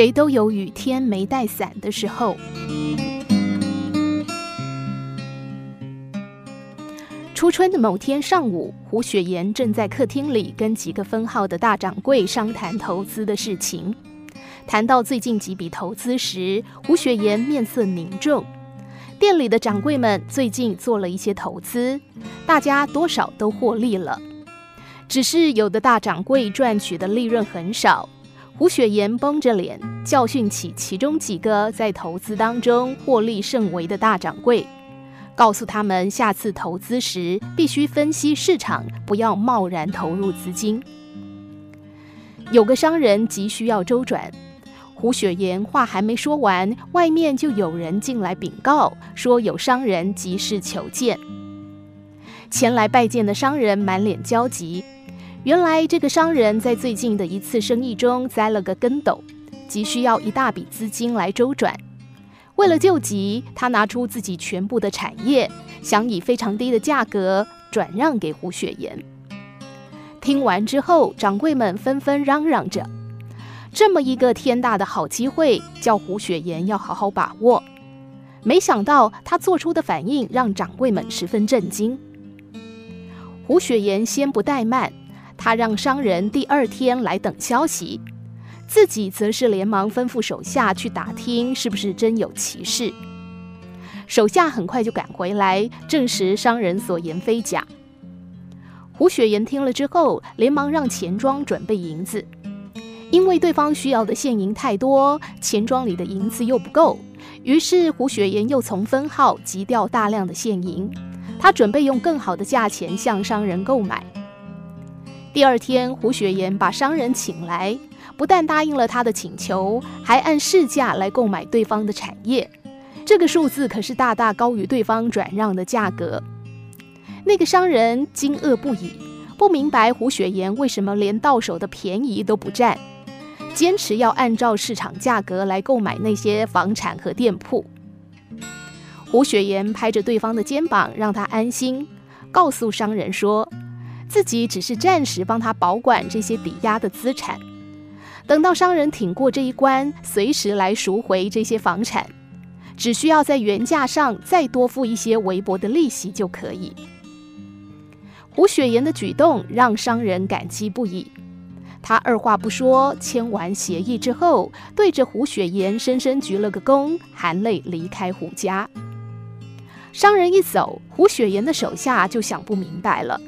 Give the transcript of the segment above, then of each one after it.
谁都有雨天没带伞的时候。初春的某天上午，胡雪岩正在客厅里跟几个分号的大掌柜商谈投资的事情。谈到最近几笔投资时，胡雪岩面色凝重。店里的掌柜们最近做了一些投资，大家多少都获利了。只是有的大掌柜赚取的利润很少。胡雪岩绷着脸教训起其中几个在投资当中获利甚微的大掌柜。告诉他们，下次投资时必须分析市场，不要贸然投入资金。有个商人急需要周转，胡雪岩话还没说完，外面就有人进来禀告，说有商人急事求见。前来拜见的商人满脸焦急，原来这个商人在最近的一次生意中栽了个跟斗，急需要一大笔资金来周转。为了救急，他拿出自己全部的产业，想以非常低的价格转让给胡雪岩。听完之后，掌柜们纷纷嚷嚷着：“这么一个天大的好机会，叫胡雪岩要好好把握。”没想到他做出的反应让掌柜们十分震惊。胡雪岩先不怠慢，他让商人第二天来等消息。自己则是连忙吩咐手下去打听是不是真有其事。手下很快就赶回来，证实商人所言非假。胡雪岩听了之后，连忙让钱庄准备银子，因为对方需要的现银太多，钱庄里的银子又不够，于是胡雪岩又从分号急调大量的现银，他准备用更好的价钱向商人购买。第二天，胡雪岩把商人请来。不但答应了他的请求，还按市价来购买对方的产业，这个数字可是大大高于对方转让的价格。那个商人惊愕不已，不明白胡雪岩为什么连到手的便宜都不占，坚持要按照市场价格来购买那些房产和店铺。胡雪岩拍着对方的肩膀，让他安心，告诉商人说，自己只是暂时帮他保管这些抵押的资产。等到商人挺过这一关，随时来赎回这些房产，只需要在原价上再多付一些微薄的利息就可以。胡雪岩的举动让商人感激不已，他二话不说签完协议之后，对着胡雪岩深深鞠了个躬，含泪离开胡家。商人一走，胡雪岩的手下就想不明白了，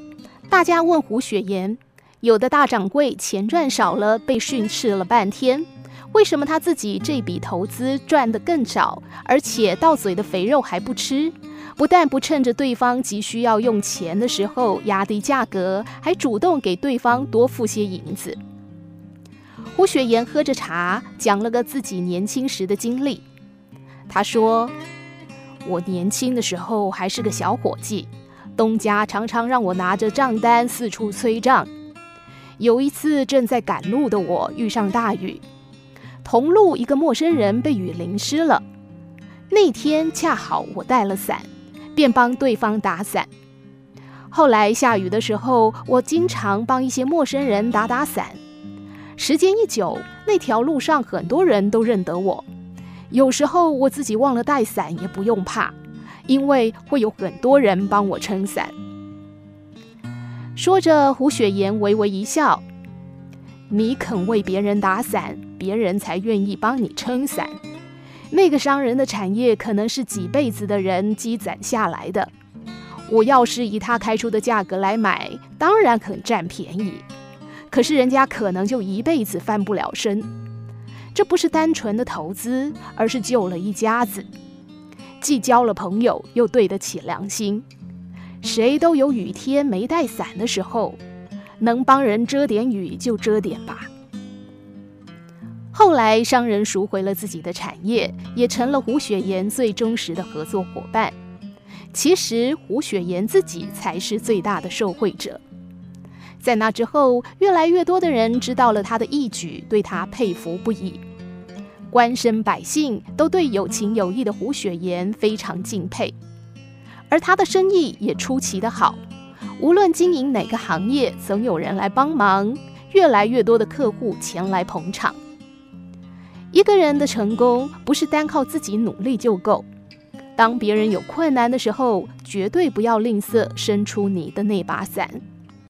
大家问胡雪岩。有的大掌柜钱赚少了，被训斥了半天。为什么他自己这笔投资赚得更少，而且到嘴的肥肉还不吃？不但不趁着对方急需要用钱的时候压低价格，还主动给对方多付些银子。胡雪岩喝着茶，讲了个自己年轻时的经历。他说：“我年轻的时候还是个小伙计，东家常常让我拿着账单四处催账。”有一次，正在赶路的我遇上大雨，同路一个陌生人被雨淋湿了。那天恰好我带了伞，便帮对方打伞。后来下雨的时候，我经常帮一些陌生人打打伞。时间一久，那条路上很多人都认得我。有时候我自己忘了带伞也不用怕，因为会有很多人帮我撑伞。说着，胡雪岩微微一笑：“你肯为别人打伞，别人才愿意帮你撑伞。那个商人的产业可能是几辈子的人积攒下来的。我要是以他开出的价格来买，当然肯占便宜。可是人家可能就一辈子翻不了身。这不是单纯的投资，而是救了一家子，既交了朋友，又对得起良心。”谁都有雨天没带伞的时候，能帮人遮点雨就遮点吧。后来商人赎回了自己的产业，也成了胡雪岩最忠实的合作伙伴。其实胡雪岩自己才是最大的受惠者。在那之后，越来越多的人知道了他的义举，对他佩服不已。官绅百姓都对有情有义的胡雪岩非常敬佩。而他的生意也出奇的好，无论经营哪个行业，总有人来帮忙，越来越多的客户前来捧场。一个人的成功不是单靠自己努力就够。当别人有困难的时候，绝对不要吝啬伸出你的那把伞。